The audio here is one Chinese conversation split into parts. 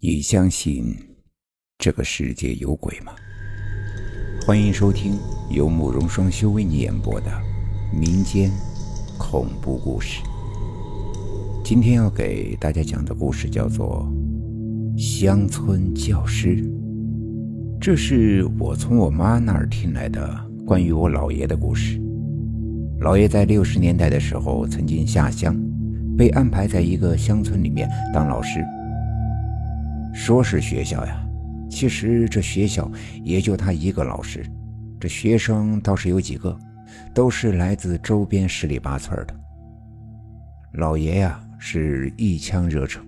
你相信这个世界有鬼吗？欢迎收听由慕容双修为你演播的民间恐怖故事。今天要给大家讲的故事叫做《乡村教师》，这是我从我妈那儿听来的关于我姥爷的故事。姥爷在六十年代的时候曾经下乡，被安排在一个乡村里面当老师。说是学校呀，其实这学校也就他一个老师，这学生倒是有几个，都是来自周边十里八村的。老爷呀是一腔热诚，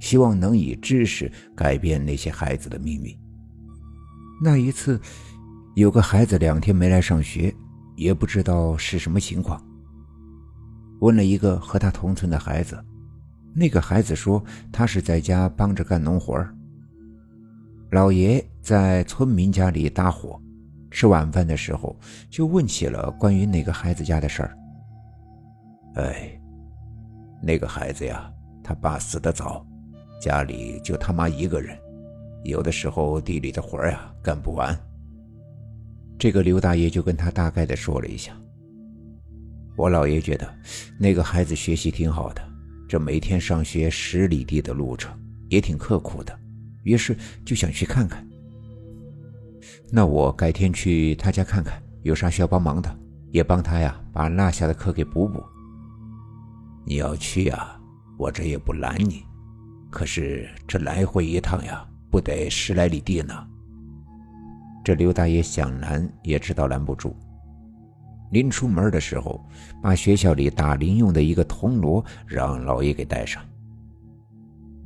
希望能以知识改变那些孩子的命运。那一次，有个孩子两天没来上学，也不知道是什么情况。问了一个和他同村的孩子。那个孩子说，他是在家帮着干农活老爷在村民家里搭伙，吃晚饭的时候就问起了关于那个孩子家的事儿。哎，那个孩子呀，他爸死得早，家里就他妈一个人，有的时候地里的活呀干不完。这个刘大爷就跟他大概的说了一下。我老爷觉得那个孩子学习挺好的。这每天上学十里地的路程也挺刻苦的，于是就想去看看。那我改天去他家看看，有啥需要帮忙的，也帮他呀把落下的课给补补。你要去呀，我这也不拦你，可是这来回一趟呀，不得十来里地呢。这刘大爷想拦也知道拦不住。临出门的时候，把学校里打铃用的一个铜锣让老爷给带上。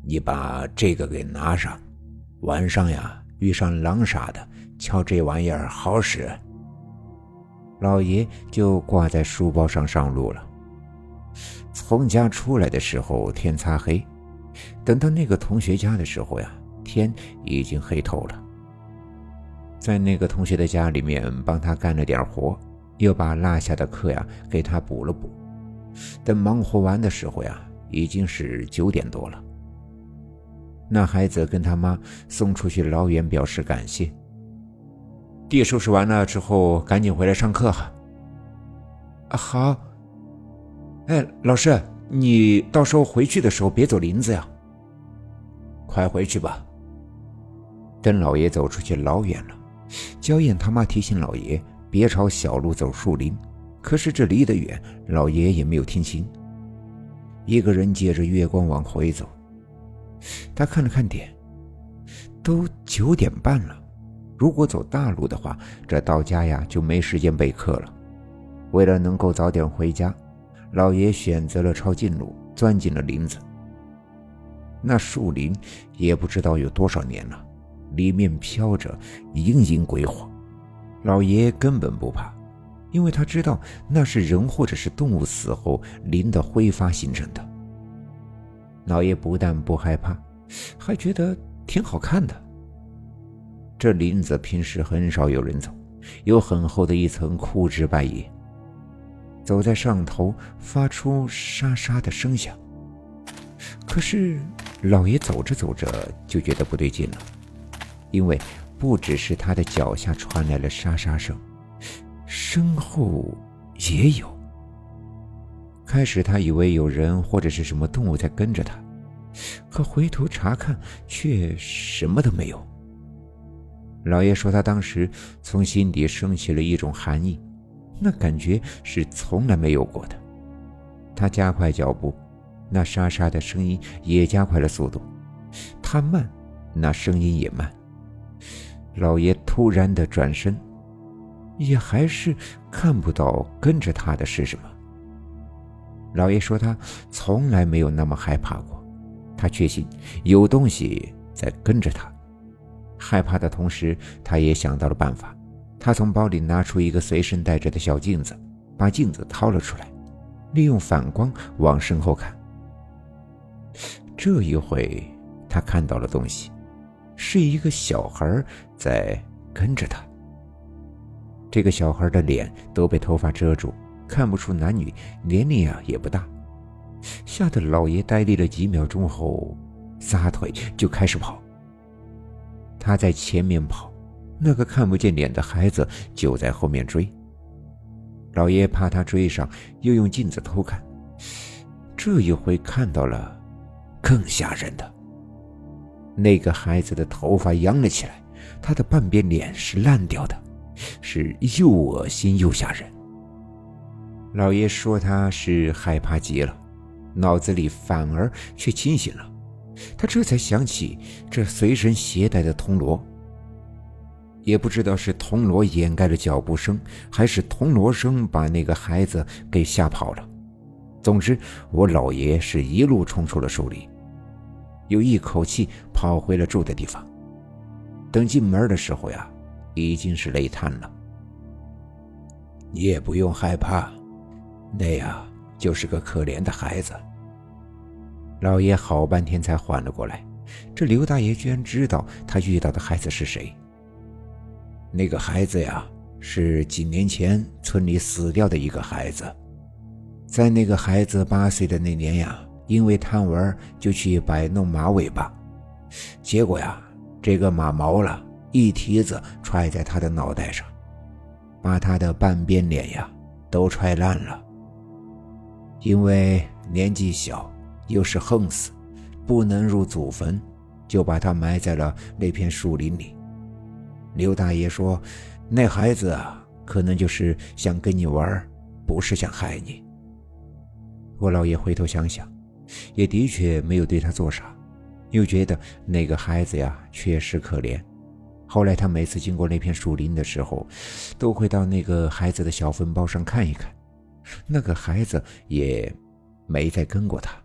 你把这个给拿上，晚上呀遇上狼啥的，敲这玩意儿好使。老爷就挂在书包上上路了。从家出来的时候天擦黑，等到那个同学家的时候呀，天已经黑透了。在那个同学的家里面帮他干了点活。又把落下的课呀给他补了补，等忙活完的时候呀，已经是九点多了。那孩子跟他妈送出去老远表示感谢。地收拾完了之后，赶紧回来上课哈。啊好。哎，老师，你到时候回去的时候别走林子呀。快回去吧。等老爷走出去老远了，娇艳他妈提醒老爷。别朝小路走树林，可是这离得远，老爷也没有听清。一个人借着月光往回走，他看了看点，都九点半了。如果走大路的话，这到家呀就没时间备课了。为了能够早点回家，老爷选择了抄近路，钻进了林子。那树林也不知道有多少年了，里面飘着隐隐鬼火。老爷根本不怕，因为他知道那是人或者是动物死后磷的挥发形成的。老爷不但不害怕，还觉得挺好看的。这林子平时很少有人走，有很厚的一层枯枝败叶，走在上头发出沙沙的声响。可是老爷走着走着就觉得不对劲了，因为。不只是他的脚下传来了沙沙声，身后也有。开始他以为有人或者是什么动物在跟着他，可回头查看却什么都没有。老爷说他当时从心底升起了一种寒意，那感觉是从来没有过的。他加快脚步，那沙沙的声音也加快了速度。他慢，那声音也慢。老爷突然的转身，也还是看不到跟着他的是什么。老爷说他从来没有那么害怕过，他确信有东西在跟着他。害怕的同时，他也想到了办法。他从包里拿出一个随身带着的小镜子，把镜子掏了出来，利用反光往身后看。这一回，他看到了东西。是一个小孩在跟着他。这个小孩的脸都被头发遮住，看不出男女，年龄啊也不大。吓得老爷呆立了几秒钟后，撒腿就开始跑。他在前面跑，那个看不见脸的孩子就在后面追。老爷怕他追上，又用镜子偷看，这一回看到了更吓人的。那个孩子的头发扬了起来，他的半边脸是烂掉的，是又恶心又吓人。老爷说他是害怕极了，脑子里反而却清醒了。他这才想起这随身携带的铜锣，也不知道是铜锣掩盖了脚步声，还是铜锣声把那个孩子给吓跑了。总之，我老爷是一路冲出了树林，又一口气跑回了住的地方。等进门的时候呀，已经是累瘫了。你也不用害怕，那呀就是个可怜的孩子。老爷好半天才缓了过来，这刘大爷居然知道他遇到的孩子是谁。那个孩子呀，是几年前村里死掉的一个孩子。在那个孩子八岁的那年呀，因为贪玩就去摆弄马尾巴，结果呀，这个马毛了一蹄子踹在他的脑袋上，把他的半边脸呀都踹烂了。因为年纪小。又是横死，不能入祖坟，就把他埋在了那片树林里。刘大爷说：“那孩子啊，可能就是想跟你玩，不是想害你。”我老爷回头想想，也的确没有对他做啥，又觉得那个孩子呀确实可怜。后来他每次经过那片树林的时候，都会到那个孩子的小坟包上看一看，那个孩子也没再跟过他。